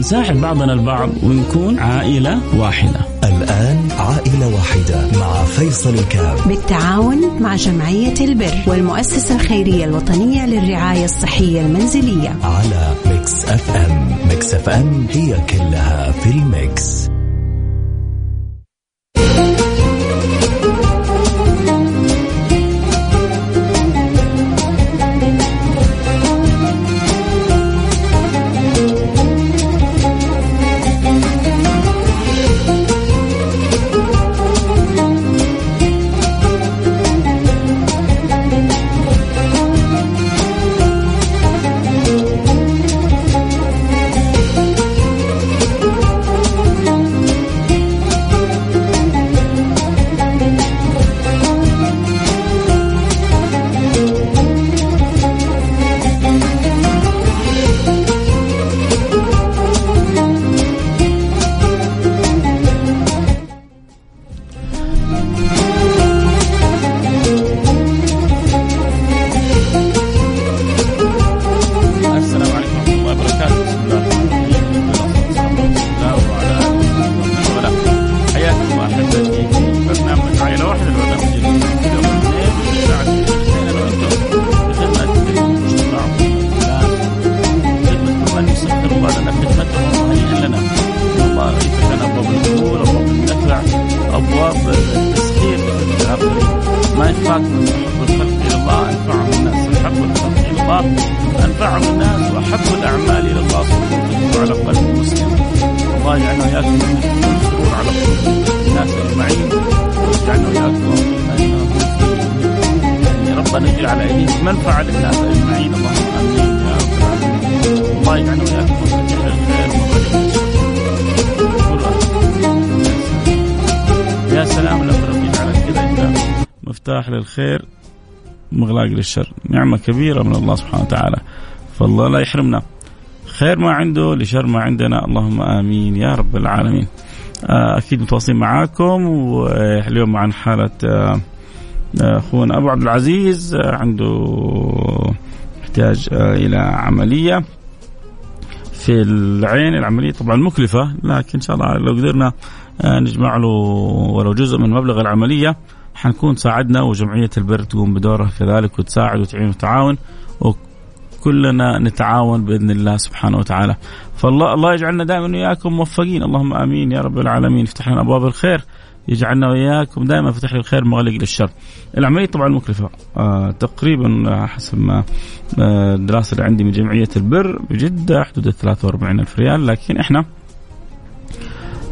نساعد بعضنا البعض ونكون عائلة واحدة. الآن عائلة واحدة مع فيصل الكام بالتعاون مع جمعية البر والمؤسسة الخيرية الوطنية للرعاية الصحية المنزلية. على Mix FM. Mix FM هي كلها في ال mix. للشر نعمة كبيرة من الله سبحانه وتعالى. فالله لا يحرمنا. خير ما عنده لشر ما عندنا. اللهم آمين. يا رب العالمين. آه، أكيد متواصلين معاكم. واليوم معنا حالة آه، آه، أخونا أبو عبد العزيز عنده احتياج إلى عملية في العين. العملية طبعا مكلفة لكن إن شاء الله لو قدرنا نجمع له ولو جزء من مبلغ العملية. حنكون ساعدنا وجمعية البر تقوم بدورها كذلك وتساعد وتعين وتعاون وكلنا نتعاون بإذن الله سبحانه وتعالى. فالله الله يجعلنا دائما وإياكم موفقين. اللهم آمين يا رب العالمين. يفتح لنا أبواب الخير يجعلنا وإياكم دائما فتح الخير مغلق للشر. العملية طبعا مكلفة. آه تقريبا حسب ما آه الدراسة اللي عندي من جمعية البر بجدة حدود 43 ألف ريال. لكن إحنا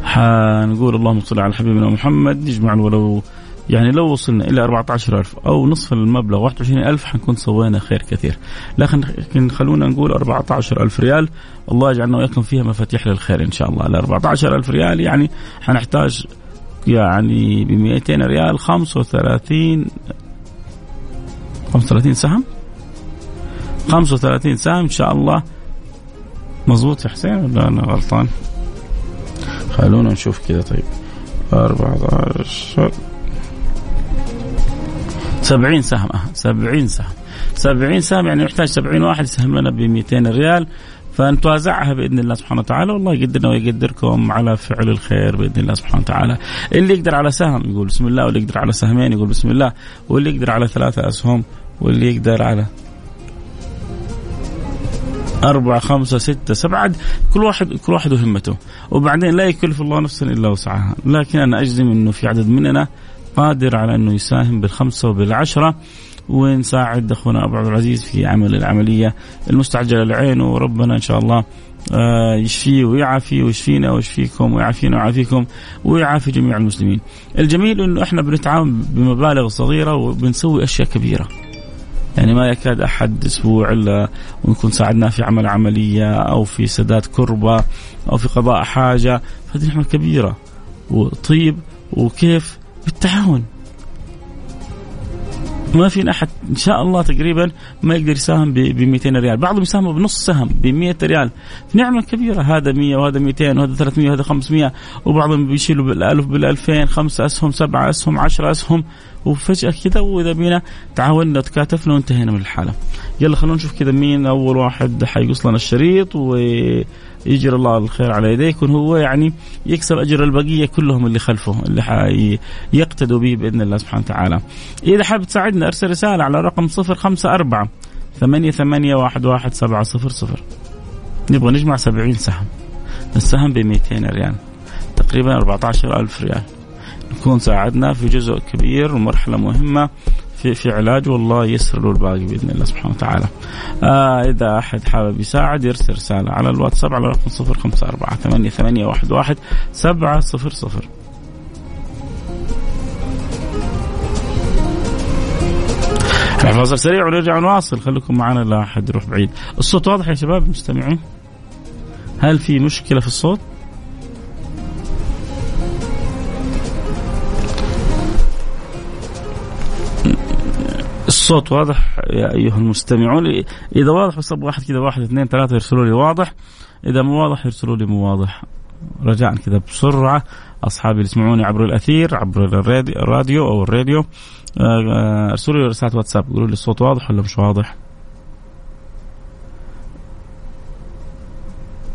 حنقول اللهم صل على حبيبنا محمد يجمع ولو يعني لو وصلنا إلى 14000 أو نصف المبلغ 21000 حنكون سوينا خير كثير. لكن خلونا نقول 14000 ريال. الله يجعلنا وإياكم فيها مفاتيح للخير إن شاء الله. ال 14000 ريال يعني حنحتاج يعني ب 200 ريال 35 35 سهم. 35 سهم إن شاء الله. مظبوط يا حسين ولا أنا غلطان؟ خلونا نشوف كذا طيب. 14 70 سهم أه 70 سهم. 70 سهم يعني نحتاج 70 واحد يسهم لنا ب 200 ريال. فنتوازعها بإذن الله سبحانه وتعالى. والله يقدرنا ويقدركم على فعل الخير بإذن الله سبحانه وتعالى. اللي يقدر على سهم يقول بسم الله واللي يقدر على سهمين يقول بسم الله واللي يقدر على ثلاثة أسهم واللي يقدر على أربعة خمسة ستة سبعة كل واحد كل واحد وهمته. وبعدين لا يكلف الله نفسا إلا وسعها. لكن أنا أجزم أنه في عدد مننا قادر على أنه يساهم بالخمسة وبالعشرة ونساعد أخونا أبو عبد العزيز في عمل العملية المستعجلة لعينه وربنا إن شاء الله يشفيه ويعافيه ويشفينا ويشفيكم ويعافينا ويعافيكم ويعافي جميع المسلمين. الجميل إنه إحنا بنتعاون بمبالغ صغيرة وبنسوي أشياء كبيرة. يعني ما يكاد أحد أسبوع إلا ونكون ساعدناه في عمل عملية أو في سداد كربة أو في قضاء حاجة هذه نعمة كبيرة وطيب وكيف بالتعاون. ما في أحد إن شاء الله تقريبا ما يقدر يساهم ب 200 ريال، بعضهم يساهموا بنص سهم ب 100 ريال، نعمة كبيرة. هذا 100 وهذا 200 وهذا 300 وهذا 500 وبعضهم بيشيلوا بالألف بال2000 خمسة أسهم سبعة أسهم 10 أسهم. وفجأة كذا وإذا بينا تعاوننا وتكاتفنا وانتهينا من الحالة. يلا خلونا نشوف كذا مين أول واحد حيقص لنا الشريط و يجري الله الخير على يديه يكون هو يعني يكسب أجر البقية كلهم اللي خلفه اللي يقتدوا به بإذن الله سبحانه وتعالى. إذا حاب تساعدنا أرسل رسالة على رقم 054 ثمانية ثمانية واحد واحد سبعة صفر صفر نبغى نجمع سبعين سهم السهم ب 200 ريال تقريبا 14 ألف ريال نكون ساعدنا في جزء كبير ومرحلة مهمة في في علاج والله يسر له الباقي بإذن الله سبحانه وتعالى. آه إذا أحد حابب يساعد يرسل رسالة على الواتساب على رقم 054 ثمانية ثمانية واحد واحد سبعة صفر صفر. فاصل سريع ونرجع نواصل خليكم معنا لا أحد يروح بعيد. الصوت واضح يا شباب المستمعين؟ هل في مشكلة في الصوت؟ الصوت واضح يا أيها المستمعون. إذا واضح بس واحد كذا واحد اثنين ثلاثة يرسلوا لي واضح. إذا مو واضح يرسلوا لي مو واضح. رجاء كذا بسرعة. أصحابي اللي يسمعوني عبر الأثير عبر الراديو أو الراديو. آه، ارسلوا لي رسالة واتساب. قولوا لي الصوت واضح ولا مش واضح.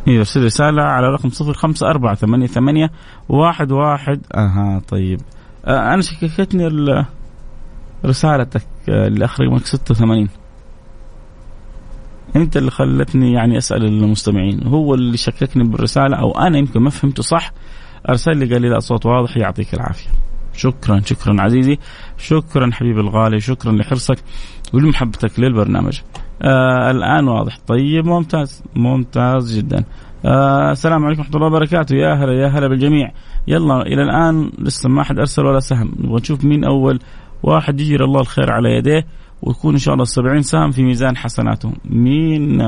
أيوه ارسل رسالة على رقم صفر خمسة أربعة ثمانية ثمانية واحد واحد. أها طيب. آه أنا شككتني رسالتك اللي اخر رقمك 86 أنت اللي خلتني يعني أسأل المستمعين هو اللي شككني بالرسالة أو أنا يمكن ما فهمته صح أرسل لي قال لي لا صوت واضح يعطيك العافية. شكرا شكرا عزيزي شكرا حبيبي الغالي شكرا لحرصك ولمحبتك للبرنامج. آه الآن واضح. طيب ممتاز ممتاز جدا. آه السلام عليكم ورحمة الله وبركاته. يا هلا يا هلا بالجميع. يلا إلى الآن لسه ما حد أرسل ولا سهم. نبغى نشوف مين أول واحد يجري الله الخير على يديه ويكون إن شاء الله السبعين سهم في ميزان حسناتهم مين؟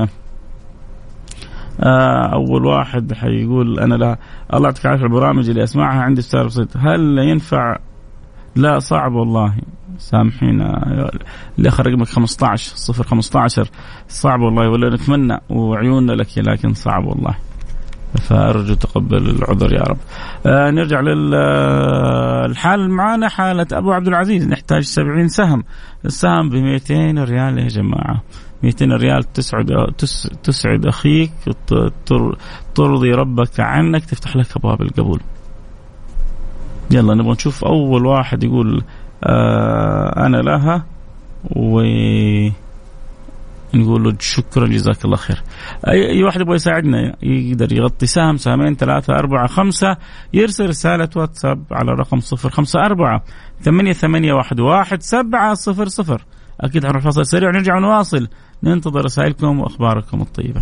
آه أول واحد حيقول أنا لا. الله يعطيك العافية البرامج اللي أسمعها عندي سؤال بسيط هل ينفع؟ لا صعب والله. سامحينا. اللي اخر رقمك 15 صفر 15 صعب والله ولا نتمنى وعيوننا لك لكن صعب والله. فأرجو تقبل العذر يا رب. آه نرجع للحال آه، معانا حالة أبو عبد العزيز نحتاج 70 سهم، السهم ب 200 ريال يا جماعة. 200 ريال تسعد تسعد أخيك ترضي ربك عنك تفتح لك أبواب القبول. يلا نبغى نشوف أول واحد يقول آه أنا لها و نقول له شكرا جزاك الله خير. اي, واحد يبغى يساعدنا يقدر يغطي سهم سهمين ثلاثة أربعة خمسة يرسل رسالة واتساب على رقم صفر خمسة أربعة ثمانية ثمانية واحد واحد سبعة صفر صفر. أكيد حنروح فاصل سريع ونرجع نواصل ننتظر رسائلكم وأخباركم الطيبة.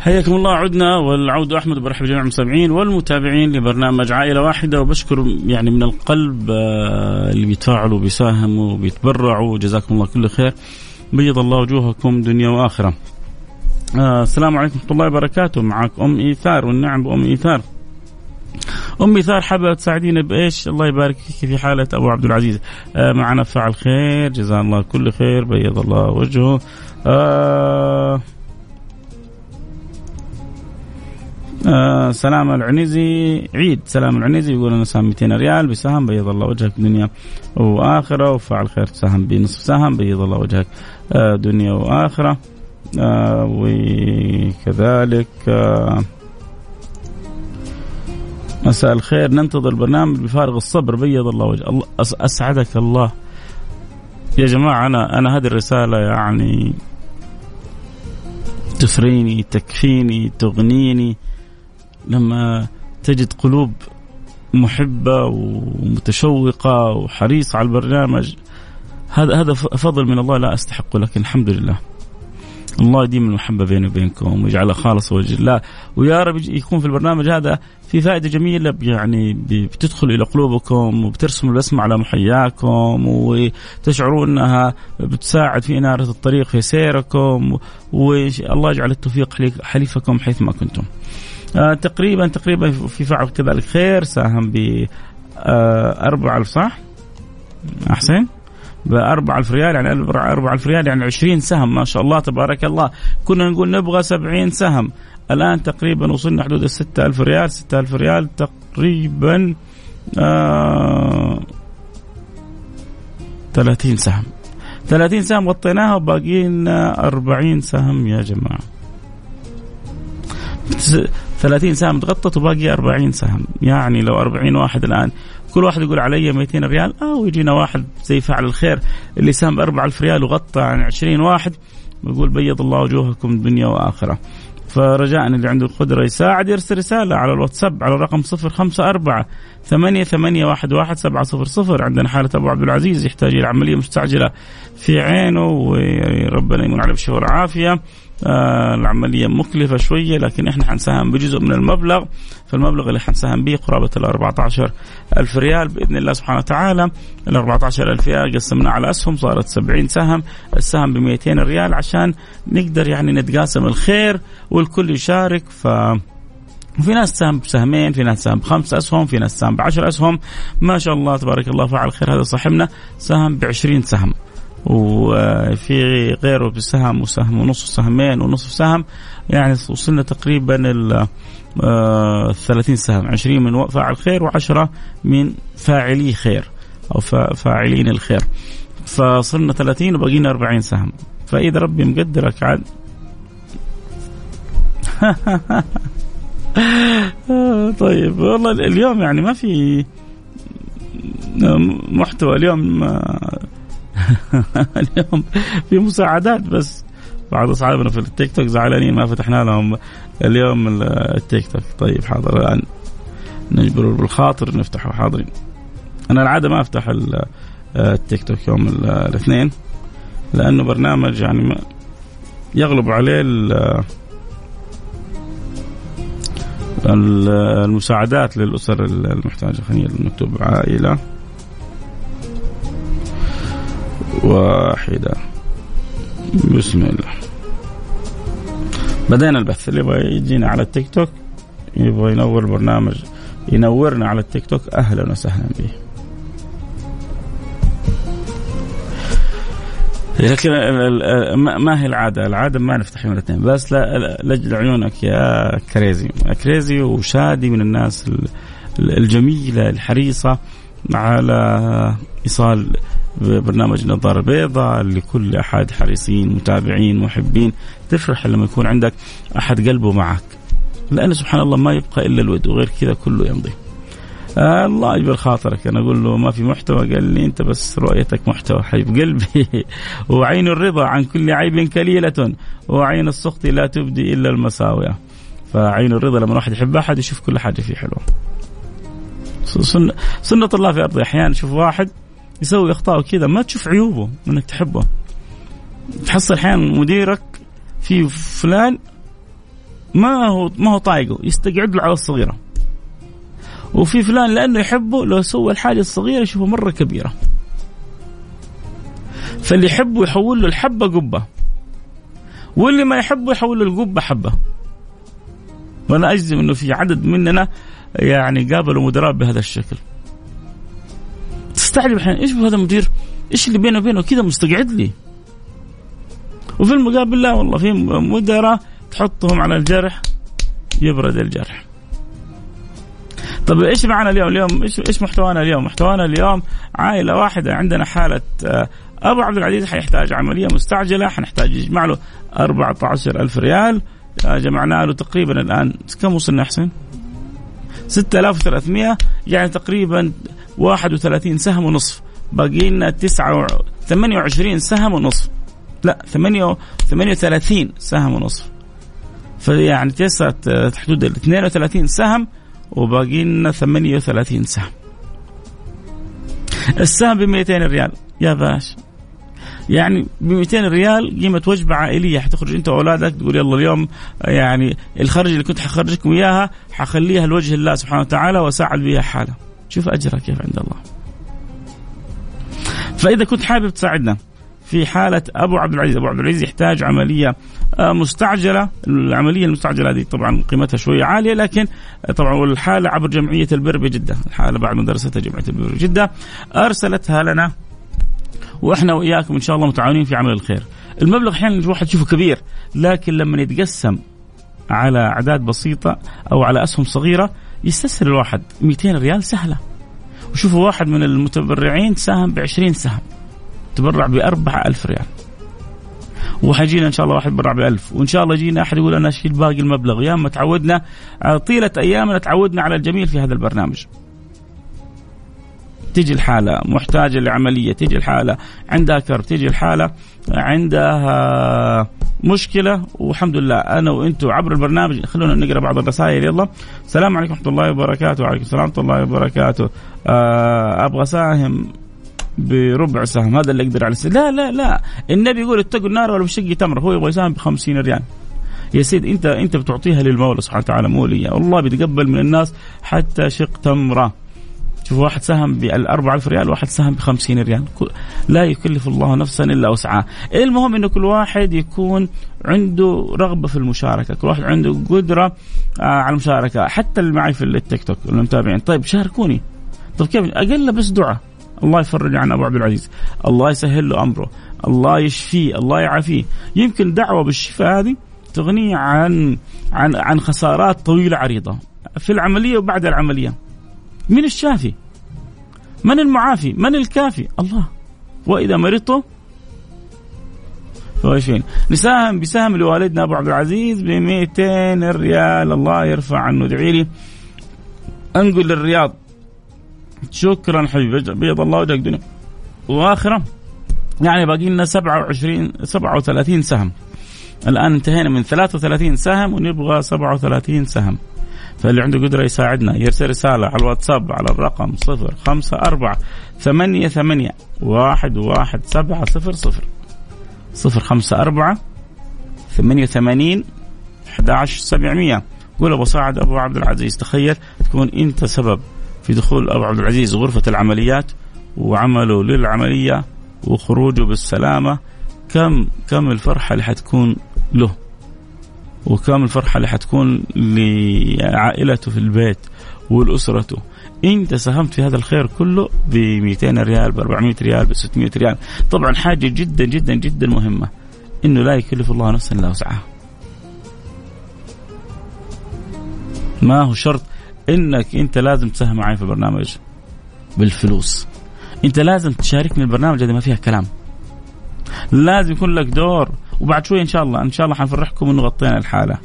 حياكم الله عدنا والعود أحمد وبرحب جميع المستمعين والمتابعين لبرنامج عائلة واحدة وبشكر يعني من القلب آه، اللي بيتفاعلوا وبيساهموا وبيتبرعوا جزاكم الله كل خير بيض الله وجوهكم دنيا وآخرة. آه السلام عليكم ورحمة الله وبركاته معك أم إيثار والنعم بأم إيثار. أم إيثار حابة تساعدينا بإيش؟ الله يبارك فيك في حالة أبو عبد العزيز. آه معنا فعل خير جزاه الله كل خير بيض الله وجهه. آه آه سلام العنيزي. عيد. سلام العنيزي يقول أنا سهم 200 ريال بسهم بيض الله وجهك دنيا وآخرة وفعل خير سهم بنصف سهم بيض الله وجهك آه دنيا وآخرة. آه وكذلك مساء الخير. ننتظر البرنامج بفارغ الصبر. بيض الله وجه الله أسعدك الله. يا جماعة أنا أنا هذه الرسالة يعني تثريني تكفيني تغنيني. لما تجد قلوب محبة ومتشوقة وحريصة على البرنامج هذا هذا فضل من الله لا استحقه لكن الحمد لله. الله يديم المحبة بيني وبينكم ويجعلها خالص وجه الله. ويا رب يكون في البرنامج هذا في فائدة جميلة يعني بتدخل إلى قلوبكم وبترسموا البسمة على محياكم وتشعرون أنها بتساعد في إنارة الطريق في سيركم والله يجعل التوفيق حليفكم حيثما كنتم. آه تقريبا تقريبا في فعل كذلك. خير ساهم ب آه 4000 صح؟ أحسن؟ ب 4000 ريال يعني 4000 ريال يعني 20 سهم ما شاء الله تبارك الله. كنا نقول نبغى 70 سهم. الآن تقريبا وصلنا حدود ال 6000 ريال. 6000 ريال تقريبا آه 30 سهم. 30 سهم غطيناها وباقي لنا 40 سهم يا جماعة. 30 سهم تغطت وباقي 40 سهم. يعني لو 40 واحد الآن كل واحد يقول علي 200 ريال آه ويجينا واحد زي فاعل الخير اللي سام ب 4000 ريال وغطى عن 20 واحد بيقول بيض الله وجوهكم دنيا وآخرة. فرجاء اللي عنده القدرة يساعد يرسل رسالة على الواتساب على الرقم صفر خمسة أربعة ثمانية ثمانية واحد واحد سبعة صفر صفر. عندنا حالة أبو عبد العزيز يحتاج إلى عملية مستعجلة في عينه وربنا يمن عليه بالشفاء والعافية آه العملية مكلفة شوية لكن إحنا حنساهم بجزء من المبلغ. فالمبلغ اللي حنساهم به قرابة ال 14 ألف ريال بإذن الله سبحانه وتعالى. ال 14 ألف ريال قسمناه على أسهم صارت 70 سهم. السهم ب 200 ريال عشان نقدر يعني نتقاسم الخير والكل يشارك. ف وفي ناس سهم بسهمين في ناس سهم بخمس أسهم في ناس سهم بعشر أسهم. ما شاء الله تبارك الله فعل خير. هذا صاحبنا سهم بعشرين سهم. وفي غيره بسهم وسهم ونصف سهمين ونصف سهم. يعني وصلنا تقريبا ال 30 سهم. 20 من فاعل خير و10 من فاعلي خير أو فاعلين الخير. فصرنا 30 وبقينا 40 سهم. فإذا ربي مقدرك عاد. طيب والله اليوم يعني ما في محتوى. اليوم اليوم في مساعدات بس. بعض أصحابنا في التيك توك زعلانين ما فتحنا لهم اليوم التيك توك. طيب حاضر. الآن نجبر بالخاطر نفتحه. حاضرين. أنا العادة ما أفتح التيك توك يوم الاثنين لأنه برنامج يعني يغلب عليه المساعدات للأسر المحتاجة. خلينا نكتب عائلة. واحدة. بسم الله. بدينا البث. اللي يبغى يجينا على التيك توك يبغى ينور برنامج ينورنا على التيك توك أهلا وسهلا به. لكن ما هي العادة؟ العادة ما نفتح يوم الاثنين. بس لجل عيونك يا كريزي. كريزي وشادي من الناس الجميلة الحريصة على إيصال برنامج النظارة البيضاء لكل أحد حريصين متابعين محبين. تفرح لما يكون عندك أحد قلبه معك. لأن سبحان الله ما يبقى إلا الود وغير كذا كله يمضي. آه الله يجبر خاطرك. أنا أقول له ما في محتوى؟ قال لي أنت بس رؤيتك محتوى حبيب قلبي. وعين الرضا عن كل عيب كليله وعين السخط لا تبدي إلا المساوئ. فعين الرضا لما الواحد يحب أحد يشوف كل حاجة فيه حلوة. سنة, الله في أرضه أحيانا شوف واحد يسوي أخطاء كذا ما تشوف عيوبه أنك تحبه. تحصل أحيانا مديرك في فلان ما هو ما هو طايقه يستقعد له على الصغيرة. وفي فلان لأنه يحبه لو سوى الحاجة الصغيرة يشوفها مرة كبيرة. فاللي يحبه يحول له الحبة قبة. واللي ما يحبه يحول له القبة حبة. وأنا أجزم أنه في عدد مننا يعني قابلوا مدراء بهذا الشكل. تستعجب أحيانا إيش هذا المدير إيش اللي بينه وبينه كذا مستقعد لي وفي المقابل لا والله في مدراء تحطهم على الجرح يبرد الجرح طيب إيش معنا اليوم؟ اليوم إيش إيش محتوانا اليوم؟ محتوانا اليوم عائلة واحدة عندنا حالة آه، أبو عبد العزيز حيحتاج عملية مستعجلة حنحتاج نجمع له 14 ألف ريال آه، جمعنا له تقريبا الآن كم وصلنا حسين؟ 6300 يعني تقريبا 31 سهم ونصف. باقي لنا 9 28 سهم ونصف. لا 38 سهم ونصف. فيعني آه، حدود ال 32 سهم وباقي لنا 38 سهم. السهم ب 200 ريال. يا باش. يعني ب 200 ريال قيمة وجبة عائلية. حتخرج انت وأولادك تقول يلا اليوم يعني الخرج اللي كنت حخرجكم إياها حخليها لوجه الله سبحانه وتعالى واساعد بها حاله شوف اجرها كيف عند الله فإذا كنت حابب تساعدنا في حالة أبو عبد العزيز أبو عبد العزيز يحتاج عملية آه، مستعجلة العملية المستعجلة هذه طبعا قيمتها شوية عالية لكن طبعا والحالة عبر جمعية البر بجدة الحالة بعد ما درستها جمعية البر بجدة أرسلتها لنا وإحنا وإياكم إن شاء الله متعاونين في عمل الخير. المبلغ أحيانا الواحد يشوفه كبير لكن لما يتقسم على أعداد بسيطة أو على أسهم صغيرة يستسهل الواحد 200 ريال سهلة. وشوفوا واحد من المتبرعين ساهم ب 20 سهم. تبرع ب 4000 ريال. وحيجينا إن شاء الله واحد يبرع ب 1000 وإن شاء الله يجينا أحد يقول أنا أشيل باقي المبلغ يا أما تعودنا طيلة ايامنا تعودنا على الجميل في هذا البرنامج. تيجي الحالة محتاجة لعملية تيجي الحالة عندها كرب تيجي الحالة عندها مشكلة والحمد لله. أنا وأنتم عبر البرنامج خلونا نقرأ بعض الرسائل. يلا. السلام عليكم ورحمة الله وبركاته. وعليكم السلام ورحمة الله وبركاته. آه أبغى ساهم بربع سهم. هذا اللي أقدر السهم. لا لا لا. النبي يقول اتقوا النار ولو بشق تمره هو يبغى يساهم ب 50 ريال. يا سيد أنت أنت بتعطيها للمولى سبحانه وتعالى مو والله بيتقبل من الناس حتى شق تمرة. شوف واحد سهم ب 4000 ريال واحد سهم ب 50 ريال. لا يكلف الله نفسا إلا وسعها. المهم إنه كل واحد يكون عنده رغبة في المشاركة كل واحد عنده قدرة آه، على المشاركة. حتى اللي معي في التيك توك المتابعين طيب شاركوني. طيب كيف؟ أقل بس دعاء. الله يفرج عن أبو عبد العزيز. الله يسهل له أمره. الله يشفيه الله يعافيه. يمكن دعوة بالشفاء هذه تغنيه عن عن عن خسارات طويلة عريضة. في العملية وبعد العملية. من الشافي؟ من المعافي؟ من الكافي؟ الله. وإذا مرضت؟ فهو يشفين نساهم بسهم لوالدنا أبو عبد العزيز ب 200 ريال. الله يرفع عنه. ادعي لي. أنقل للرياض. شكرا حبيبي. بيض الله وجهك دنيا وآخرة. يعني باقي لنا 27 37 سهم. الآن انتهينا من 33 سهم ونبغى 37 سهم. فاللي عنده قدرة يساعدنا. يرسل رسالة على الواتساب على الرقم صفر خمسة أربعة ثمانية ثمانية واحد واحد سبعة صفر صفر صفر خمسة أربعة ثمانية ثمانين أحد عشر سبعمية. قول أبو سعد أبو عبد العزيز تخيل تكون أنت سبب في دخول أبو عبد العزيز غرفة العمليات وعمله للعملية وخروجه بالسلامة. كم كم الفرحة اللي حتكون له؟ وكم الفرحة اللي حتكون لعائلته في البيت ولأسرته انت ساهمت في هذا الخير كله ب 200 ريال ب 400 ريال ب 600 ريال. طبعا حاجة جدا جدا جدا مهمة. إنه لا يكلف الله نفسا إلا وسعها. ما هو شرط إنك أنت لازم تساهم معي في البرنامج بالفلوس. أنت لازم تشاركني البرنامج هذا ما فيها كلام. لازم يكون لك دور وبعد شوي إن شاء الله إن شاء الله حنفرحكم إنه غطينا الحالة.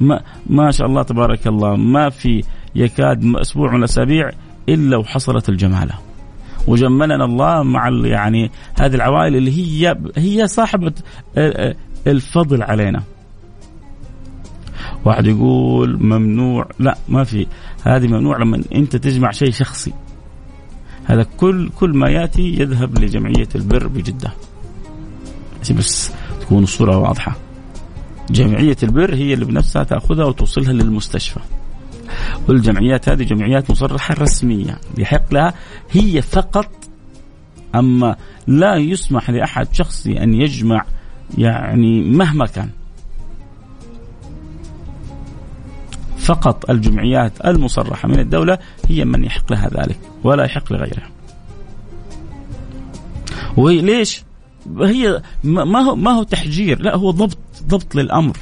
ما ما شاء الله تبارك الله ما في يكاد أسبوع من الاسابيع إلا وحصلت الجمالة. وجملنا الله مع يعني هذه العوائل اللي هي هي صاحبة الفضل علينا. واحد يقول ممنوع لا ما في. هذه ممنوع لما أنت تجمع شيء شخصي. هذا كل كل ما يأتي يذهب لجمعية البر بجدة. بس تكون الصورة واضحة. جمعية البر هي اللي بنفسها تأخذها وتوصلها للمستشفى. والجمعيات هذه جمعيات مصرحة رسمية. يحق لها هي فقط أما لا يسمح لأحد شخصي أن يجمع يعني مهما كان. فقط الجمعيات المصرحة من الدولة هي من يحق لها ذلك ولا يحق لغيرها. وهي ليش؟ هي ما هو ما هو تحجير. لا هو ضبط ضبط للأمر.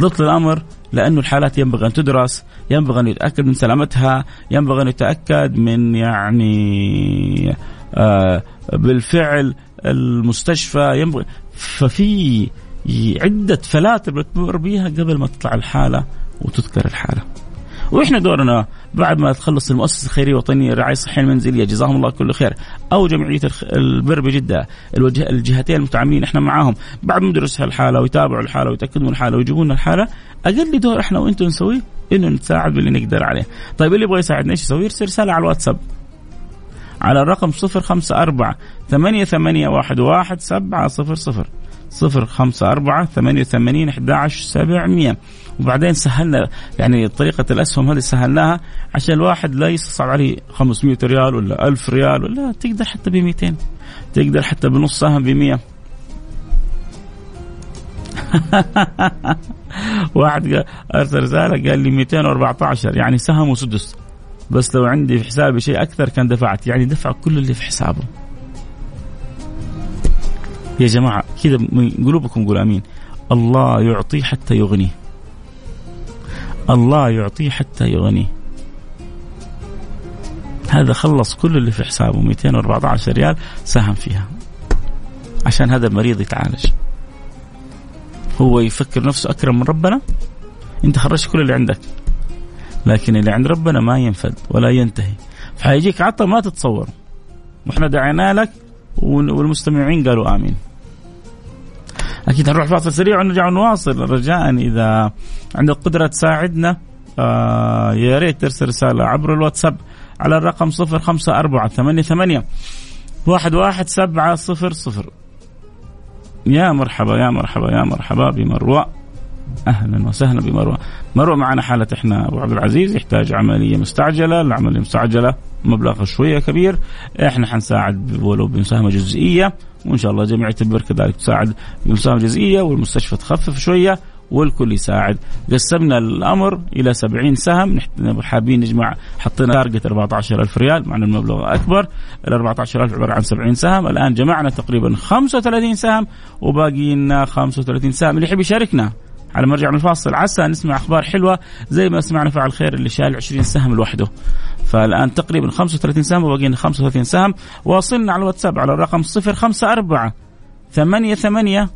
ضبط الامر لأنه الحالات ينبغي أن تدرس، ينبغي أن يتأكد من سلامتها، ينبغي أن يتأكد من يعني آه بالفعل المستشفى. ينبغي ففي عدة فلاتر بتمر بيها قبل ما تطلع الحالة وتذكر الحالة. وإحنا دورنا بعد ما تخلص المؤسسة الخيرية الوطنية للرعايه الصحيه المنزلية جزاهم الله كل خير. أو جمعية البر بجدة الجهتين المتعاملين إحنا معاهم. بعد ما ندرس الحاله ويتابعوا الحالة ويتأكدوا من الحالة ويجيبوا لنا الحالة أقل دور إحنا وأنتم نسويه إنه نساعد باللي نقدر عليه. طيب اللي يبغى يساعدنا إيش يسوي؟ يرسل رسالة على الواتساب. على الرقم 054 88 واحد واحد سبعة صفر صفر. 054 88 11700 وبعدين سهلنا يعني طريقة الأسهم هذه سهلناها عشان الواحد لا يصعب عليه 500 ريال ولا 1000 ريال ولا تقدر حتى ب 200 تقدر حتى بنص سهم ب 100 واحد ارسل رساله قال لي 214 يعني سهم وسدس. بس لو عندي في حسابي شيء أكثر كان دفعت يعني دفع كل اللي في حسابه. يا جماعة كذا من قلوبكم قول أمين. الله يعطي حتى يغني. الله يعطي حتى يغني. هذا خلص كل اللي في حسابه 214 ريال ساهم فيها. عشان هذا المريض يتعالج. هو يفكر نفسه أكرم من ربنا. أنت خرجت كل اللي عندك. لكن اللي عند ربنا ما ينفد ولا ينتهي. فحيجيك عطى ما تتصور. وإحنا دعينا لك والمستمعين قالوا آمين. أكيد هنروح فاصل سريع ونرجع ونواصل. رجاء إذا عندك قدرة تساعدنا آه يا ريت ترسل رسالة عبر الواتساب على الرقم 054 88 واحد واحد سبعة صفر صفر. يا مرحبا يا مرحبا يا مرحبا بمروى أهلا وسهلا بمروى مروى معنا حالة إحنا أبو عبد العزيز يحتاج عملية مستعجلة. العملية المستعجلة مبلغ شوية كبير. إحنا حنساعد ولو بمساهمه جزئية وإن شاء الله جمعيه البر كذلك تساعد بمساهمه جزئية والمستشفى تخفف شوية والكل يساعد. قسمنا الأمر إلى 70 سهم. حابين نجمع حطينا تارجت 14000 ريال مع المبلغ أكبر. ال 14000 عبارة عن 70 سهم. الآن جمعنا تقريبا 35 سهم وباقي لنا 35 سهم. اللي يحب يشاركنا على ما من الفاصل عسى نسمع أخبار حلوة زي ما سمعنا فعل خير اللي شال 20 سهم لوحده. فالآن تقريبا 35 سهم وباقي لنا 35 سهم. واصلنا على الواتساب على الرقم 054 ثمانية ثمانية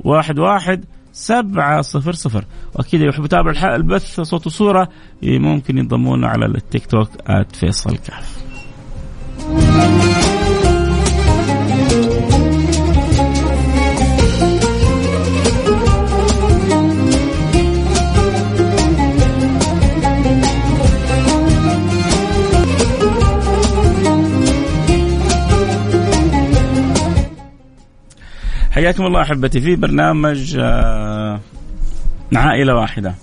واحد واحد سبعة صفر صفر. وأكيد اللي يحب يتابع البث صوت وصورة ممكن ينضمونا على التيك توك فيصل كاف حياكم الله أحبتي في برنامج آه، عائلة واحدة.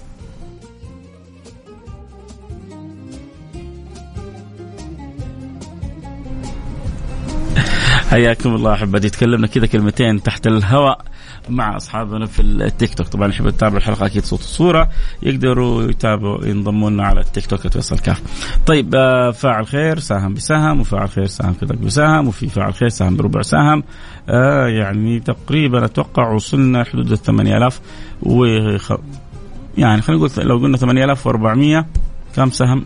حياكم الله احبتي تكلمنا كذا كلمتين تحت الهواء مع أصحابنا في التيك توك. طبعا يحبوا يتابعوا الحلقة أكيد صوت وصورة. يقدروا يتابعوا ينضموا لنا على التيك توك توصل كاف. طيب آه، فاعل خير ساهم بسهم وفاعل خير ساهم كذا بسهم وفي فاعل خير ساهم بربع سهم آه يعني تقريبا أتوقع وصلنا حدود ال 8000 و يعني خلينا نقول لو قلنا 8400 كم سهم؟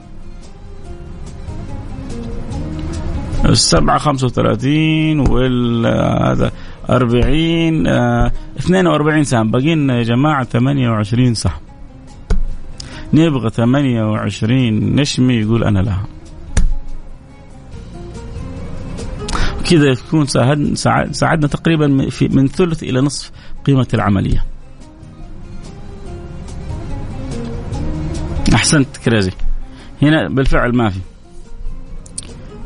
السبعة خمسة وثلاثين وال هذا أربعين اثنين وأربعين سهم. باقي لنا يا جماعة ثمانية وعشرين سهم. نبغى ثمانية وعشرين نشمي يقول أنا لها كذا يكون ساعدنا, ساعدنا تقريبا في من ثلث إلى نصف قيمة العملية. أحسنت كريزي. هنا بالفعل ما في.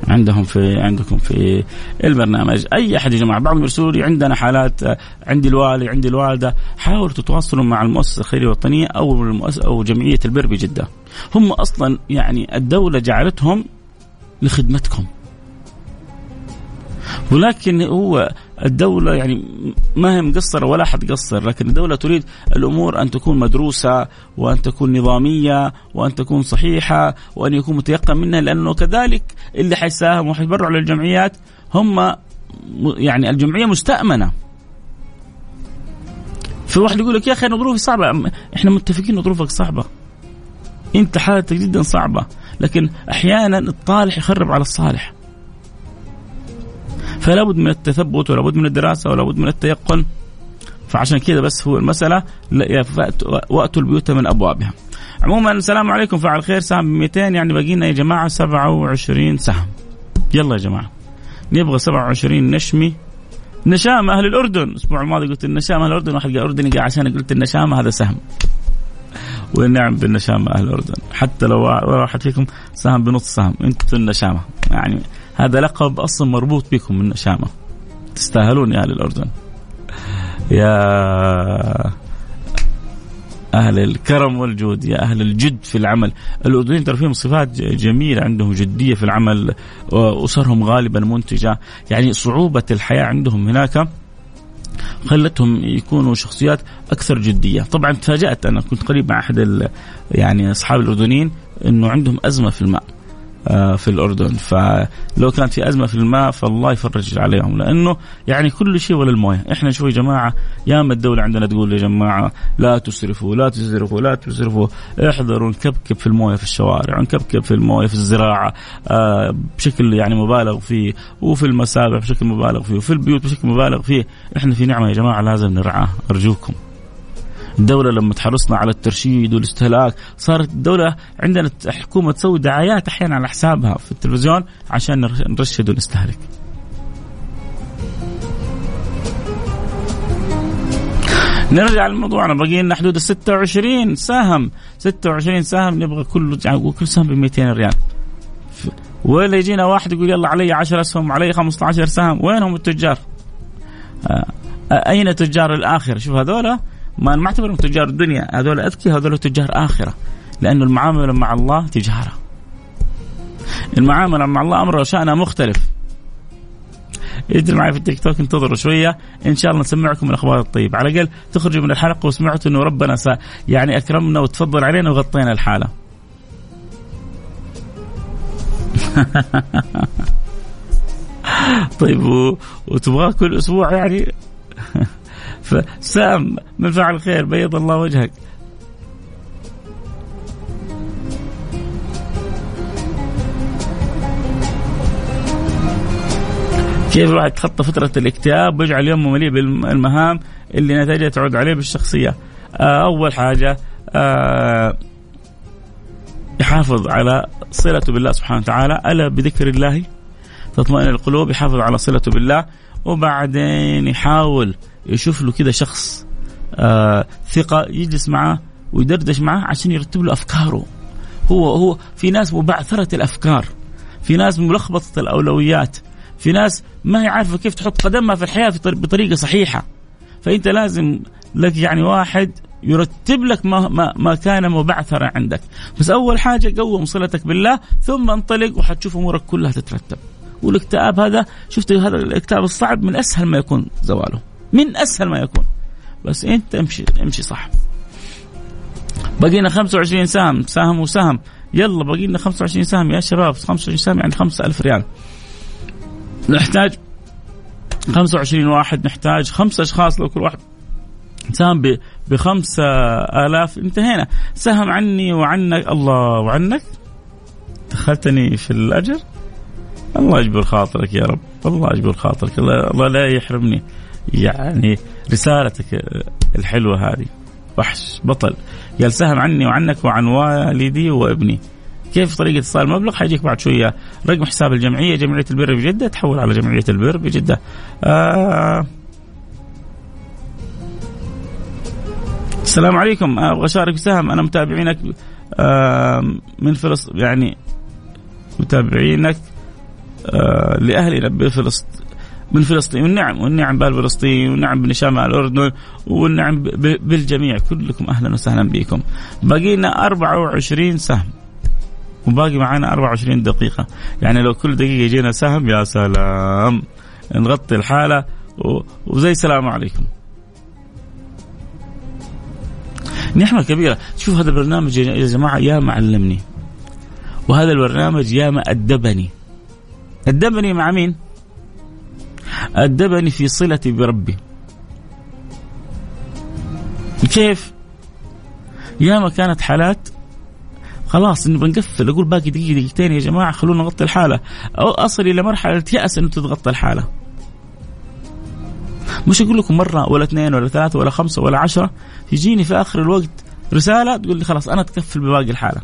عندهم في عندكم في البرنامج. أي أحد يا جماعة؟ بعضهم يرسلوا لي عندنا حالات عندي الوالي عندي الوالدة حاولوا تتواصلوا مع المؤسسة الخيرية الوطنيه أو المؤسسه أو جمعية البر بجدة. هم أصلا يعني الدولة جعلتهم لخدمتكم. ولكن هو الدولة يعني ما هي مقصرة ولا حتقصر لكن الدولة تريد الأمور أن تكون مدروسة وأن تكون نظامية وأن تكون صحيحة وأن يكون متيقن منها لأنه كذلك اللي حيساهم وحيتبرعوا للجمعيات هم يعني الجمعية مستأمنة. في واحد يقول لك يا أخي أنا ظروفي صعبة إحنا متفقين إن ظروفك صعبة. أنت حالتك جدا صعبة لكن أحيانا الطالح يخرب على الصالح. فلا بد من التثبت ولا بد من الدراسة ولا بد من التيقن. فعشان كذا بس هو المسألة وأتوا البيوت من أبوابها. عموما السلام عليكم فعل خير سهم 200 يعني باقي لنا يا جماعة 27 سهم يلا يا جماعة. نبغى 27 نشمي. نشامة أهل الأردن. الأسبوع الماضي قلت النشامة أهل الأردن. واحد قال أردني قال عشان قلت النشامة هذا سهم. والنعم بالنشامة أهل الأردن. حتى لو واحد فيكم سهم بنص سهم. أنتم النشامة. يعني هذا لقب أصلا مربوط بكم النشامة تستاهلون يا أهل الأردن. يا أهل الكرم والجود يا أهل الجد في العمل. الأردنيين ترى فيهم صفات جميلة عندهم جدية في العمل وأسرهم غالبا منتجة. يعني صعوبة الحياة عندهم هناك خلتهم يكونوا شخصيات أكثر جدية، طبعا تفاجأت أنا كنت قريب مع أحد يعني أصحاب الأردنيين إنه عندهم أزمة في الماء. آه، في الأردن. فلو كانت في أزمة في الماء فالله يفرج عليهم. لأنه يعني كل شيء ولا المويه إحنا شوي يا جماعة ياما الدولة عندنا تقول يا جماعة لا تسرفوا لا تسرفوا لا تسرفوا. احذروا نكبكب في الموية في الشوارع نكبكب في الموية في الزراعة آه، بشكل يعني مبالغ فيه. وفي المسابح بشكل مبالغ فيه وفي البيوت بشكل مبالغ فيه. إحنا في نعمة يا جماعة لازم نرعاها. أرجوكم. الدولة لما تحرصنا على الترشيد والاستهلاك صارت الدولة عندنا الحكومة تسوي دعايات أحيانا على حسابها في التلفزيون عشان نرشد ونستهلك نرجع لموضوعنا باقي لنا حدود ال 26 سهم 26 سهم نبغى كله كل سهم ب 200 ريال ولا يجينا واحد يقول يلا علي 10 أسهم علي 15 سهم وينهم التجار؟ آه، أين تجار الاخره؟ شوف هذولا ما نعتبرهم تجار الدنيا. هذول اذكياء هذول تجار آخرة. لأنه المعاملة مع الله تجارة. المعاملة مع الله امره وشانها مختلف. اجلس معي في التيك توك انتظروا شوية. إن شاء الله نسمعكم الأخبار الطيبة. على الأقل تخرجوا من الحلقة وسمعتوا إنه ربنا سا يعني أكرمنا وتفضل علينا وغطينا الحالة. طيب وتبغى كل أسبوع يعني؟ فسام من فعل خير بيض الله وجهك. كيف الواحد يتخطى فترة الاكتئاب ويجعل يومه مليء بالمهام اللي نتائجها تعود عليه بالشخصية؟ آه، أول حاجة آه، يحافظ على صلته بالله سبحانه وتعالى. ألا بذكر الله؟ تطمئن القلوب يحافظ على صلته بالله. وبعدين يحاول يشوف له كذا شخص آه ثقة يجلس معاه ويدردش معاه عشان يرتب له أفكاره. هو هو في ناس مبعثرة الأفكار في ناس ملخبطة الأولويات في ناس ما هي عارفة كيف تحط قدمها في الحياة بطريقة صحيحة. فأنت لازم لك يعني واحد يرتب لك ما, ما, ما كان مبعثرا عندك. بس أول حاجة قوم صلتك بالله ثم انطلق وحتشوف أمورك كلها تترتب. والاكتئاب هذا شفت هذا الاكتئاب الصعب من أسهل ما يكون زواله. من أسهل ما يكون. بس إنت امشي امشي صح. بقينا 25 سهم سهم وسهم. يلا بقينا 25 سهم يا شباب. 25 سهم يعني 5000 ريال. نحتاج 25 واحد نحتاج خمسة أشخاص لو كل واحد. سهم ب 5000 انتهينا. سهم عني وعنك. الله وعنك. دخلتني في الأجر. الله يجبر خاطرك يا رب. الله يجبر خاطرك. الله لا يحرمني. يعني رسالتك الحلوة هذه. وحش بطل. قال سهم عني وعنك وعن والدي وابني. كيف طريقة إيصال المبلغ؟ حيجيك بعد شوية رقم حساب الجمعية جمعية البر بجدة. تحول على جمعية البر بجدة. آه السلام عليكم. أبغى أشارك بسهم أنا متابعينك آه من فلسطين يعني متابعينك آه لأهلنا بفلسطين من فلسطين والنعم والنعم بفلسطين والنعم بنشامة الأردن والنعم بالجميع. كلكم أهلا وسهلا بكم. باقي لنا 24 سهم. وباقي معنا 24 دقيقة. يعني لو كل دقيقة يجينا سهم يا سلام. نغطي الحالة. وزي السلام عليكم. نعمة كبيرة. شوف هذا البرنامج يا جماعة يا معلمني. وهذا البرنامج يا ما أدبني أدبني مع مين؟ أدبني في صلتي بربي. كيف؟ ياما كانت حالات خلاص انه بنقفل أقول باقي دقيقة دقيقتين يا جماعة خلونا نغطي الحالة. أو أصل إلى مرحلة ياس أنه تتغطى الحالة. مش أقول لكم مرة ولا اثنين ولا ثلاثة ولا خمسة ولا عشرة يجيني في آخر الوقت رسالة تقول لي خلاص أنا أتكفل بباقي الحالة.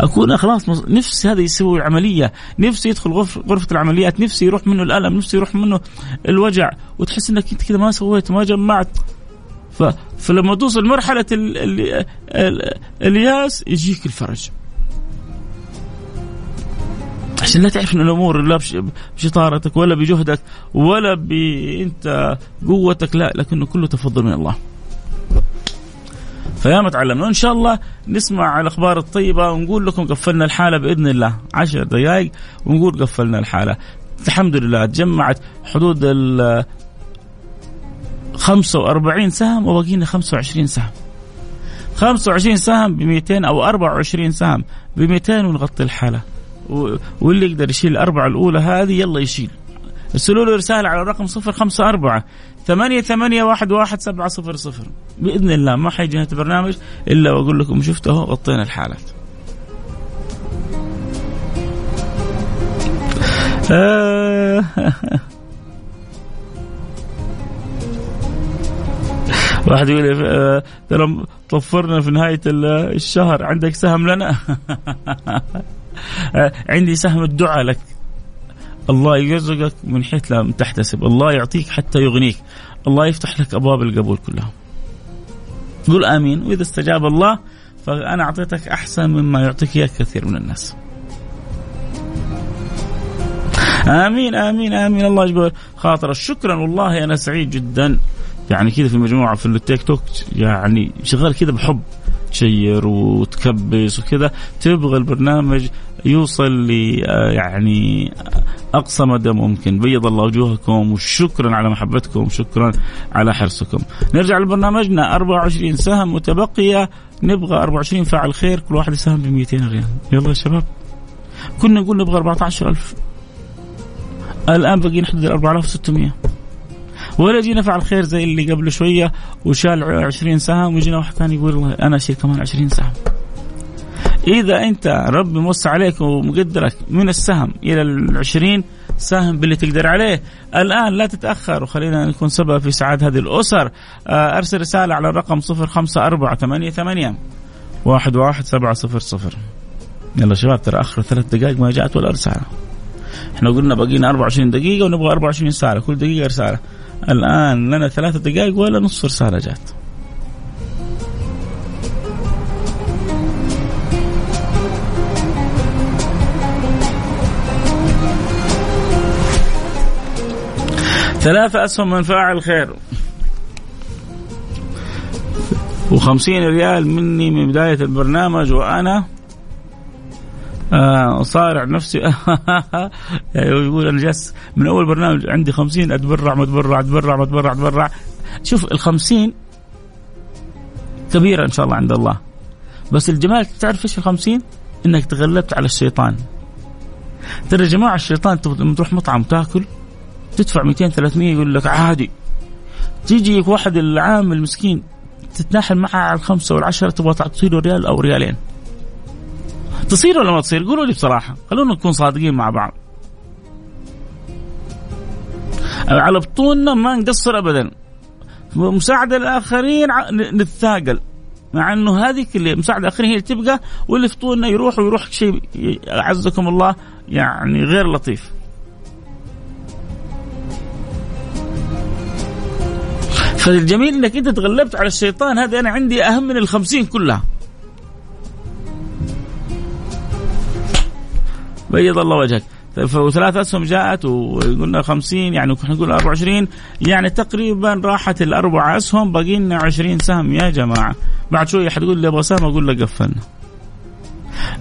أكون خلاص نفسي هذا يسوي عمليه نفسي يدخل غرفة العمليات. نفسي يروح منه الألم. نفسي يروح منه الوجع. وتحس إنك أنت كذا ما سويت ما جمعت. فلما توصل مرحلة ال... ال... ال... اليأس يجيك الفرج. عشان لا تعرف إن الأمور لا بشطارتك ولا بجهدك ولا بأنت قوتك لا لكنه كله تفضل من الله. فيا ما تعلمنا وإن شاء الله نسمع الأخبار الطيبة ونقول لكم قفلنا الحالة بإذن الله عشر دقائق ونقول قفلنا الحالة. الحمد لله تجمعت حدود ال 45 سهم وبقينا 25 سهم. 25 سهم ب 200 أو 24 سهم ب 200 ونغطي الحالة. واللي يقدر يشيل الأربعة الأولى هذه يلا يشيل ارسلوا له رسالة على الرقم صفر خمسة أربعة ثمانية ثمانية واحد واحد سبعة صفر صفر. بإذن الله ما حيجي نهاية البرنامج إلا وأقول لكم شفته غطينا الحالات. واحد يقول آه، ترى طفرنا في نهاية الشهر عندك سهم لنا؟ آه، عندي سهم الدعاء لك. الله يرزقك من حيث لا تحتسب. الله يعطيك حتى يغنيك. الله يفتح لك أبواب القبول كلها قل آمين. وإذا استجاب الله فأنا أعطيتك أحسن مما يعطيك إياه كثير من الناس. آمين آمين آمين. الله يجبر. خاطر شكرا. والله أنا سعيد جدا. يعني كذا في مجموعه في التيك توك يعني شغال كذا بحب. تشير وتكبس وكذا تبغى البرنامج يوصل ل يعني أقصى مدى ممكن. بيض الله وجوهكم وشكرا على محبتكم شكرا على حرصكم. نرجع لبرنامجنا. 24 سهم متبقية. نبغى 24 فاعل خير كل واحد يساهم ب 200 ريال. يلا يا شباب. كنا نقول نبغى 14000 الآن باقيين حدود 4600 ولا جينا فعل خير زي اللي قبل شوية وشال 20 سهم ويجينا واحد ثاني يقول والله أنا أشيل كمان 20 سهم. إذا أنت ربي موسع عليك ومقدرك من السهم إلى ال 20 ساهم باللي تقدر عليه. الآن لا تتأخر وخلينا نكون سبب في سعادة هذه الأسر. آه، أرسل رسالة على الرقم 05488 واحد واحد سبعة صفر صفر. يلا شباب ترى آخر ثلاث دقائق ما جاءت ولا رسالة. إحنا قلنا بقينا 24 دقيقة ونبغى 24 رسالة. كل دقيقة رسالة. الآن لنا ثلاثة دقائق ولا نصف رسالة جات. ثلاثة أسهم من فاعل خير. وخمسين ريال مني من بداية البرنامج وأنا آه صارع نفسي. يعني يقول أنا جالس من أول برنامج عندي خمسين أتبرع متبرع أتبرع متبرع أتبرع شوف الخمسين كبيرة إن شاء الله عند الله. بس الجمال تعرف إيش الخمسين؟ إنك تغلبت على الشيطان. ترى يا جماعة الشيطان لما تروح مطعم تاكل تدفع 200 300 يقول لك عادي. تيجي واحد العام المسكين تتناحل معه على الخمسة والعشرة تبغى تعطي له ريال أو ريالين. تصير ولا ما تصير؟ قولوا لي بصراحة خلونا نكون صادقين مع بعض. على بطوننا ما نقصر ابدا. مساعدة الآخرين نتثاقل. مع إنه هذه اللي مساعدة الآخرين هي اللي تبقى واللي في طولنا يروح ويروح شيء أعزكم الله يعني غير لطيف. فالجميل إنك إنت تغلبت على الشيطان هذا أنا عندي أهم من الخمسين كلها. بيض الله وجهك. وثلاث أسهم جاءت وقلنا 50 يعني إحنا نقول 24 يعني تقريبا راحت الأربع أسهم باقي لنا 20 سهم. يا جماعة بعد شوية حتقول لي أبغى سهم أقول لك قفلنا.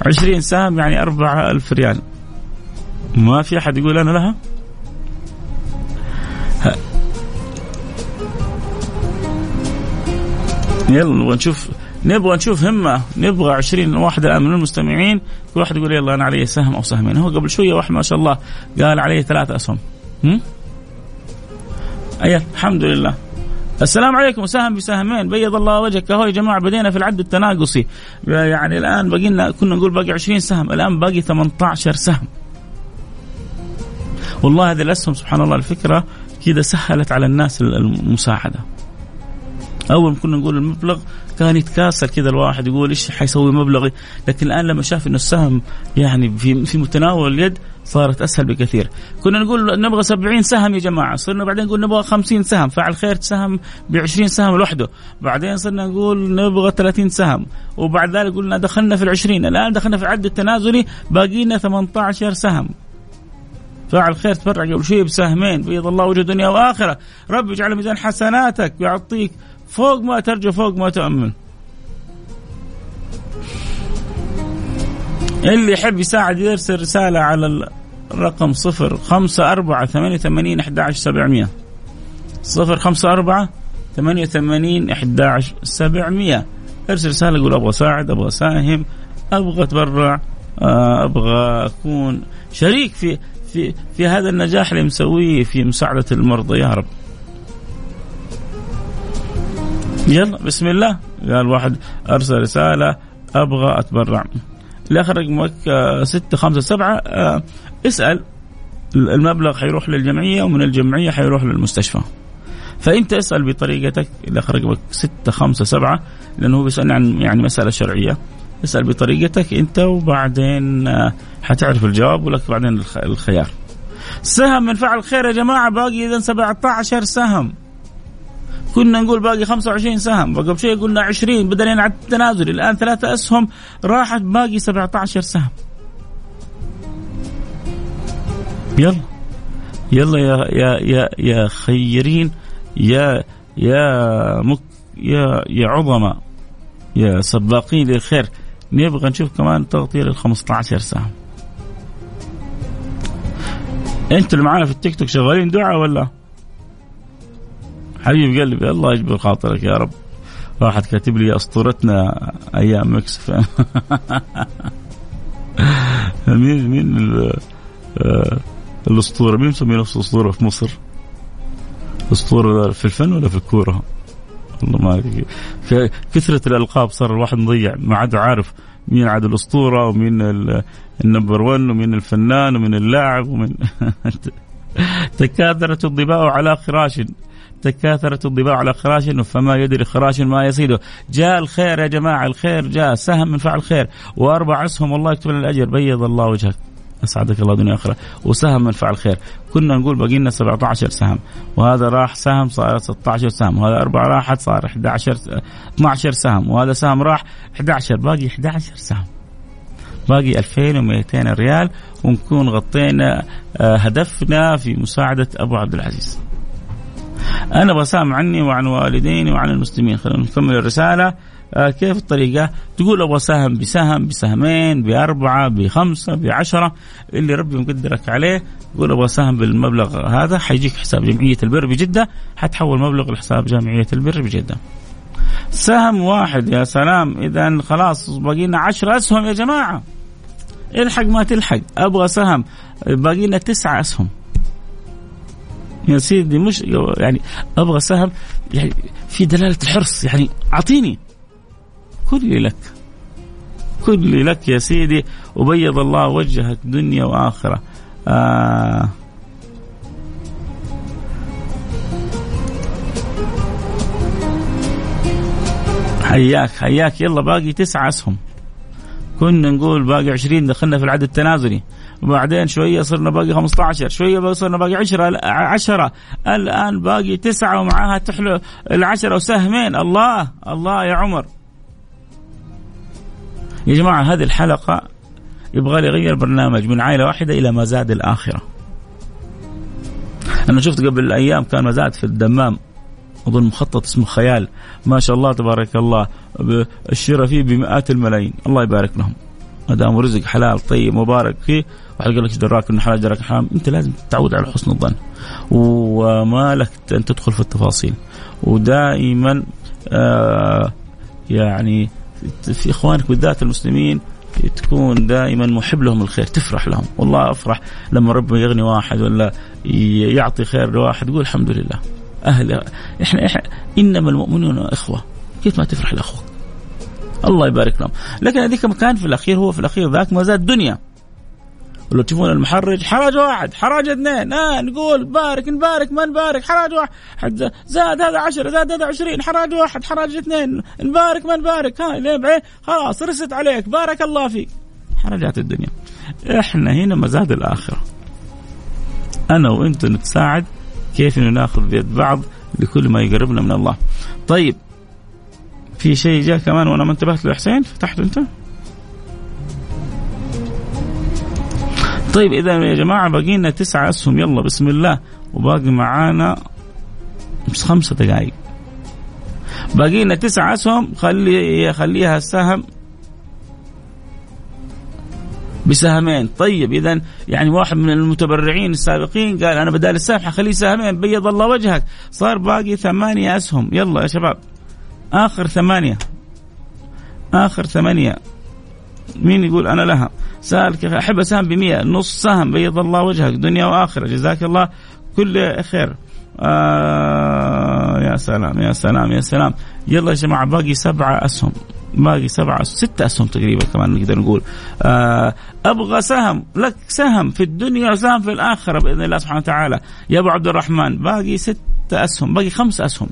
20 سهم يعني 4000 ريال. ما في أحد يقول أنا لها؟ يلا ونشوف نبغى نشوف همة نبغى 20 واحد الآن من المستمعين كل واحد يقول يلا أنا علي سهم أو سهمين. هو قبل شوية واحد ما شاء الله قال علي ثلاث أسهم. هم؟ أيه الحمد لله. السلام عليكم سهم بسهمين. بيض الله وجهك. أهو يا جماعة بدينا في العد التناقصي. يعني الآن باقي لنا كنا نقول باقي 20 سهم. الآن باقي 18 سهم. والله هذه الأسهم سبحان الله الفكرة كذا سهلت على الناس المساعدة. أول كنا نقول المبلغ كان يتكاسل كذا الواحد يقول إيش حيسوي مبلغي؟ لكن الآن لما شاف إنه السهم يعني في في متناول اليد صارت أسهل بكثير. كنا نقول نبغى 70 سهم يا جماعة. صرنا بعدين نقول نبغى 50 سهم. فعل خير سهم ب 20 سهم لوحده. بعدين صرنا نقول نبغى 30 سهم. وبعد ذلك قلنا دخلنا في ال20 الآن دخلنا في العد التنازلي باقي لنا 18 سهم. فاعل خير تفرع قبل شيء بسهمين. بيض الله وجه دنيا واخره رب يجعل ميزان حسناتك ويعطيك فوق ما ترجو فوق ما تؤمن. اللي يحب يساعد يرسل رسالة على الرقم صفر خمسة أربعة ثمانية وثمانين أحد عشر سبعمية. صفر خمسة أربعة ثمانية وثمانين أحد عشر سبعمية. ارسل رسالة قول أبغى أساعد أبغى أساهم أبغى أتبرع آه، أبغى أكون شريك في في في هذا النجاح اللي مسويه في مساعدة المرضى. يا رب. يلا بسم الله. قال واحد أرسل رسالة أبغى أتبرع. الآخر رقمك ستة خمسة سبعة آه، اسأل. المبلغ حيروح للجمعية ومن الجمعية حيروح للمستشفى. فأنت اسأل بطريقتك الأخ رقمك ستة خمسة سبعة لأنه هو بيسألني عن يعني مسألة شرعية. اسأل بطريقتك أنت وبعدين آه، حتعرف الجواب ولك بعدين الخيار. سهم من فعل خير يا جماعة باقي إذا 17 سهم. كنا نقول باقي 25 سهم وقبل شيء قلنا 20 بدنا على التنازل الآن ثلاثة أسهم راحت باقي 17 سهم. يلا. يلا يا يا يا يا خيرين يا يا مك يا يا عظماء يا سباقين للخير. نبغى نشوف كمان تغطية لل 15 سهم. أنتوا اللي معانا في التيك توك شغالين دعاء ولا؟ حبيب قلبي الله يجبر خاطرك يا رب. واحد كاتب لي أسطورتنا أيام مكس مين مين آه، الأسطورة؟ مين مسمي نفسه أسطورة في مصر؟ أسطورة في الفن ولا في الكورة؟ والله ما كثرة الألقاب صار الواحد مضيع ما عاد عارف مين عاد الأسطورة ومين النمبر 1 ومين الفنان ومين اللاعب ومن تكاثرت الظباء على خراش. تكاثرت الضباع على خراش فما يدري خراش ما يصيده. جاء الخير يا جماعة الخير جاء سهم من فعل خير. وأربع أسهم الله يكتب لنا الأجر بيض الله وجهك. أسعدك الله دنيا اخره وسهم من فعل خير. كنا نقول باقي لنا 17 سهم. وهذا راح سهم صار 16 سهم. وهذا أربعة راحت صار 11 12 سهم. وهذا سهم راح 11 باقي 11 سهم. باقي 2200 ريال. ونكون غطينا آه، هدفنا في مساعدة أبو عبد العزيز. أنا بسام عني وعن والديني وعن المسلمين. خلينا نكمل الرسالة. آه كيف الطريقة؟ تقول أبغى سهم بسهم بسهمين بأربعة بخمسة بعشرة اللي ربي مقدرك عليه. تقول أبغى سهم بالمبلغ هذا حيجيك حساب جمعية البر بجدة. حتحول مبلغ لحساب جمعية البر بجدة. سهم واحد يا سلام. إذا خلاص باقي لنا عشر أسهم يا جماعة. الحق ما تلحق. أبغى سهم باقي لنا تسعة أسهم. يا سيدي مش يعني أبغى سهم يعني في دلالة الحرص يعني أعطيني. كلي لك. كلي لك يا سيدي وبيض الله وجهك دنيا وآخرة. آه. حياك حياك. يلا باقي تسعة أسهم. كنا نقول باقي 20 دخلنا في العدد التنازلي. وبعدين شوية صرنا باقي 15 شوية صرنا باقي 10 10 الآن باقي تسعة ومعاها تحلو العشرة وسهمين. الله الله يا عمر. يا جماعة هذه الحلقة يبغى لي يغير برنامج من عائلة واحدة إلى مزاد الآخرة. أنا شفت قبل أيام كان مزاد في الدمام أظن مخطط اسمه خيال. ما شاء الله تبارك الله الشراء فيه بمئات الملايين. الله يبارك لهم. ما دام رزق حلال طيب مبارك فيه واحد قال لك دراك إنه حلال دراك حرام. أنت لازم تتعود على حسن الظن. وما لك أن تدخل في التفاصيل. ودائما آه يعني في إخوانك بالذات المسلمين تكون دائما محب لهم الخير تفرح لهم. والله أفرح لما ربنا يغني واحد ولا يعطي خير لواحد يقول الحمد لله. أهل إحنا, إحنا إنما المؤمنون إخوة كيف ما تفرح لأخوك؟ الله يبارك لهم. لكن هذيك كان في الأخير هو في الأخير ذاك ما زاد دنيا. ولو تشوفون المحرج حرج واحد حرج اثنين آه نقول بارك نبارك ما نبارك حرج واحد. زاد هذا عشرة زاد هذا عشرين حرج واحد حرج اثنين نبارك ما نبارك. ها ليه بعين خلاص رست عليك بارك الله فيك. حرجات الدنيا. إحنا هنا مزاد الآخرة. أنا وأنت نتساعد كيف ناخذ بيد بعض لكل ما يقربنا من الله. طيب في شيء جاء كمان وأنا ما انتبهت له. حسين فتحته أنت؟ طيب اذا يا جماعة باقي لنا تسعة أسهم. يلا بسم الله. وباقي معانا خمسة دقائق باقي لنا تسعة أسهم. خلي خليها السهم بسهمين. طيب اذا يعني واحد من المتبرعين السابقين قال أنا بدال السهم حخليه سهمين بيض الله وجهك. صار باقي ثمانية أسهم. يلا يا شباب. آخر ثمانية. آخر ثمانية. مين يقول أنا لها؟ سالك أحب اسهم ب نص سهم. بيض الله وجهك. دنيا وآخرة. جزاك الله كل خير. آه يا سلام يا سلام يا سلام. يلا يا جماعة باقي سبعة أسهم. باقي سبعة ستة أسهم تقريبا كمان نقدر نقول. آه أبغى سهم. لك سهم في الدنيا وسهم في الآخرة بإذن الله سبحانه وتعالى. يا أبو عبد الرحمن باقي ستة أسهم. باقي خمس أسهم.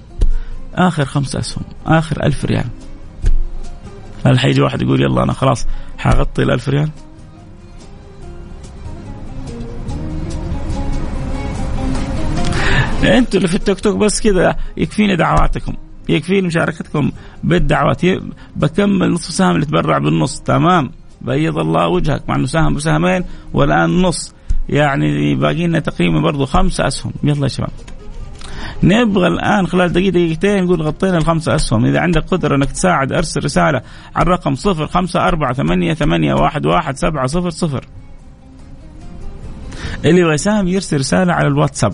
آخر خمس أسهم آخر ألف ريال. هل حيجي واحد يقول يلا أنا خلاص حغطي الألف ريال؟ أنتوا اللي في التيك توك بس كذا يكفيني دعواتكم يكفيني مشاركتكم بالدعوات. بكمل نصف سهم اللي تبرع بالنص تمام؟ بيض الله وجهك مع إنه سهم بسهمين والآن نص. يعني باقي لنا تقريبا برضو خمسة أسهم. يلا يا شباب. نبغى الآن خلال دقيقه دقيقتين نقول غطينا الخمسه أسهم. إذا عندك قدرة إنك تساعد أرسل رسالة على الرقم صفر خمسة أربعة ثمانية ثمانية واحد واحد سبعة صفر صفر. اللي يبغى يساهم يرسل رسالة على الواتساب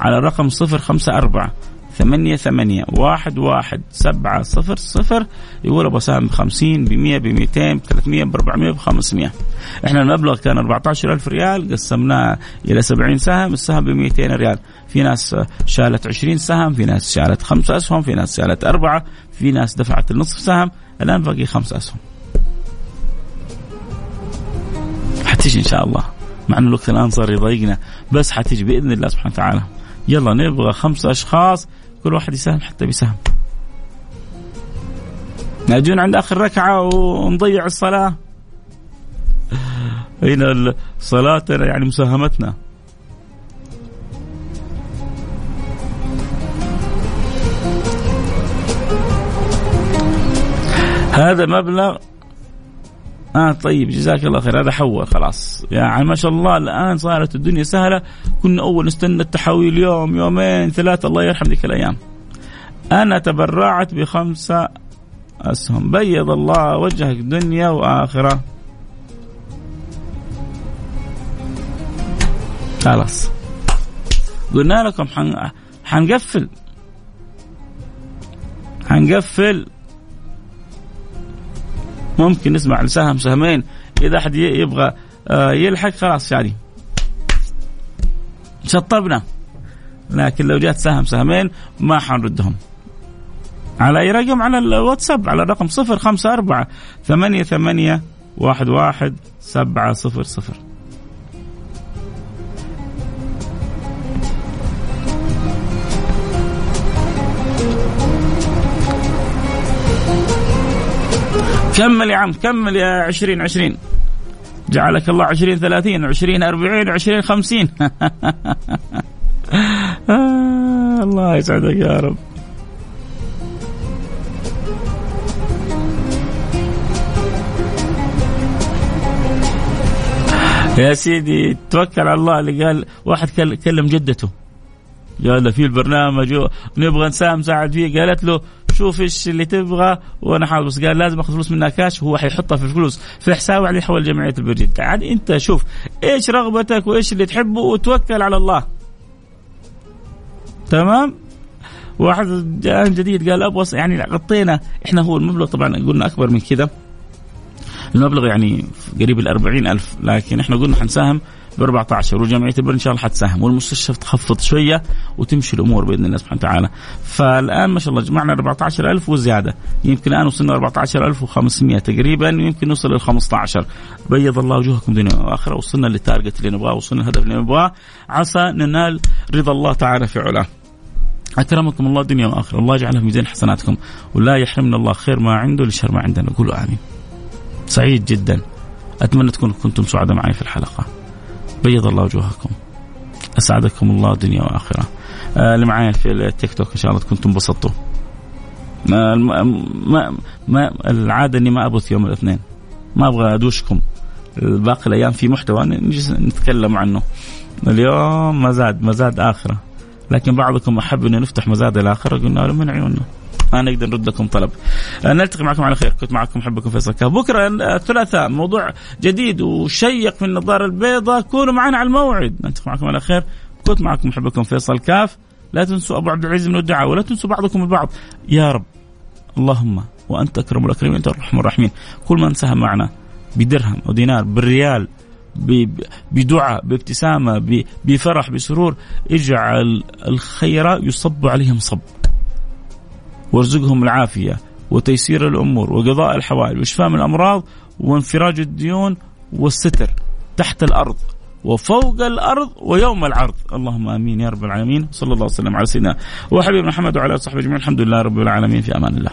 على الرقم صفر خمسة أربعة ثمانية ثمانية واحد واحد سبعة صفر صفر. يقول أبغى أساهم بخمسين بمية بميتين بثلاثمية بأربعمية بخمسمية. إحنا المبلغ كان أربعة عشر ألف ريال قسمناه إلى سبعين سهم السهم بميتين ريال. في ناس شالت عشرين سهم في ناس شالت خمسة أسهم في ناس شالت أربعة في ناس دفعت النصف سهم الآن باقي خمسة أسهم. حتيجي إن شاء الله. مع أن الوقت الآن صار يضايقنا بس حتيجي بإذن الله سبحانه وتعالى. يلا نبغى خمسة أشخاص كل واحد يساهم حتى بسهم نجون عند آخر ركعة ونضيع الصلاة. هنا صلاتنا يعني مساهمتنا. هذا مبلغ آه طيب جزاك الله خير. هذا حول خلاص. يعني ما شاء الله الآن صارت الدنيا سهلة. كنا أول نستنى التحويل يوم يومين ثلاثة الله يرحم ذيك الأيام. أنا تبرعت بخمسة أسهم. بيض الله وجهك دنيا وآخرة. خلاص. قلنا لكم حن... حنقفل. حنقفل. ممكن نسمع لسهم سهمين. إذا أحد يبغى آه، يلحق خلاص يعني. شطبنا. لكن لو جات سهم سهمين ما حنردهم. على أي رقم؟ على الواتساب على الرقم صفر خمسة أربعة ثمانية ثمانية واحد واحد سبعة صفر صفر. كمل يا عم كمل يا عشرين عشرين. جعلك الله عشرين ثلاثين عشرين أربعين عشرين خمسين. آه الله يسعدك يا رب. يا سيدي توكل على الله اللي قال واحد كلم جدته. قال له في البرنامج نبغى نساهم ساعد فيه قالت له شوف إيش اللي تبغى وأنا حاضر. بس قال لازم أخذ فلوس منها كاش هو حيحطها في الفلوس. في حسابه عليه يحول جمعية البرجيل عاد أنت شوف إيش رغبتك وإيش اللي تحبه وتوكل على الله. تمام؟ واحد جاء جديد قال أبغى يعني غطينا. إحنا هو المبلغ طبعا قلنا أكبر من كذا المبلغ يعني قريب ال ألف لكن إحنا قلنا حنساهم ب 14 وجمعيه البر إن شاء الله حتساهم والمستشفى تخفض شوية وتمشي الأمور بإذن الله سبحانه وتعالى. فالآن ما شاء الله جمعنا 14000 وزيادة. يمكن الآن وصلنا 14500 تقريبا يمكن نوصل لل 15 بيض الله وجوهكم دنيا وآخرة. وصلنا للتارجت اللي نبغاه وصلنا للهدف اللي نبغاه. عسى ننال رضا الله تعالى في علاه. أكرمكم الله دنيا وآخرة. الله يجعلها في ميزان حسناتكم. ولا يحرمنا الله خير ما عنده لشر ما عندنا. قولوا آمين. سعيد جدا. أتمنى تكونوا كنتم سعداء معي في الحلقة. بيض الله وجوهكم. أسعدكم الله دنيا وآخرة. آه اللي معايا في التيك توك إن شاء الله كنتم انبسطتوا. ما, ما, ما العادة إني ما ابث يوم الاثنين. ما أبغى أدوشكم. باقي الأيام في محتوى نجلس نتكلم عنه. اليوم مزاد مزاد آخرة. لكن بعضكم أحب انه نفتح مزاد الآخرة قلنا له من عيوننا. ما نقدر نرد لكم طلب. آه، نلتقي معكم على خير. كنت معكم محبكم فيصل كاف. بكرة الثلاثاء موضوع جديد وشيق في النظارة البيضاء. كونوا معنا على الموعد. نلتقي معكم على خير. كنت معكم محبكم فيصل كاف. لا تنسوا أبو عبد العزيز من الدعاء ولا تنسوا بعضكم البعض. يا رب اللهم وأنت أكرم الأكرمين أنت الرحمن الرحيم كل من ساهم معنا بدرهم أو دينار بالريال بدعاء بابتسامة بفرح بسرور اجعل الخير يصب عليهم صب. وارزقهم العافية وتيسير الأمور وقضاء الحوائج واشفاء من الأمراض وانفراج الديون والستر تحت الأرض وفوق الأرض ويوم العرض. اللهم آمين يا رب العالمين. صلى الله وسلم على سيدنا وحبيب محمد وعلى آله وصحبه أجمعين. الحمد لله رب العالمين. في أمان الله.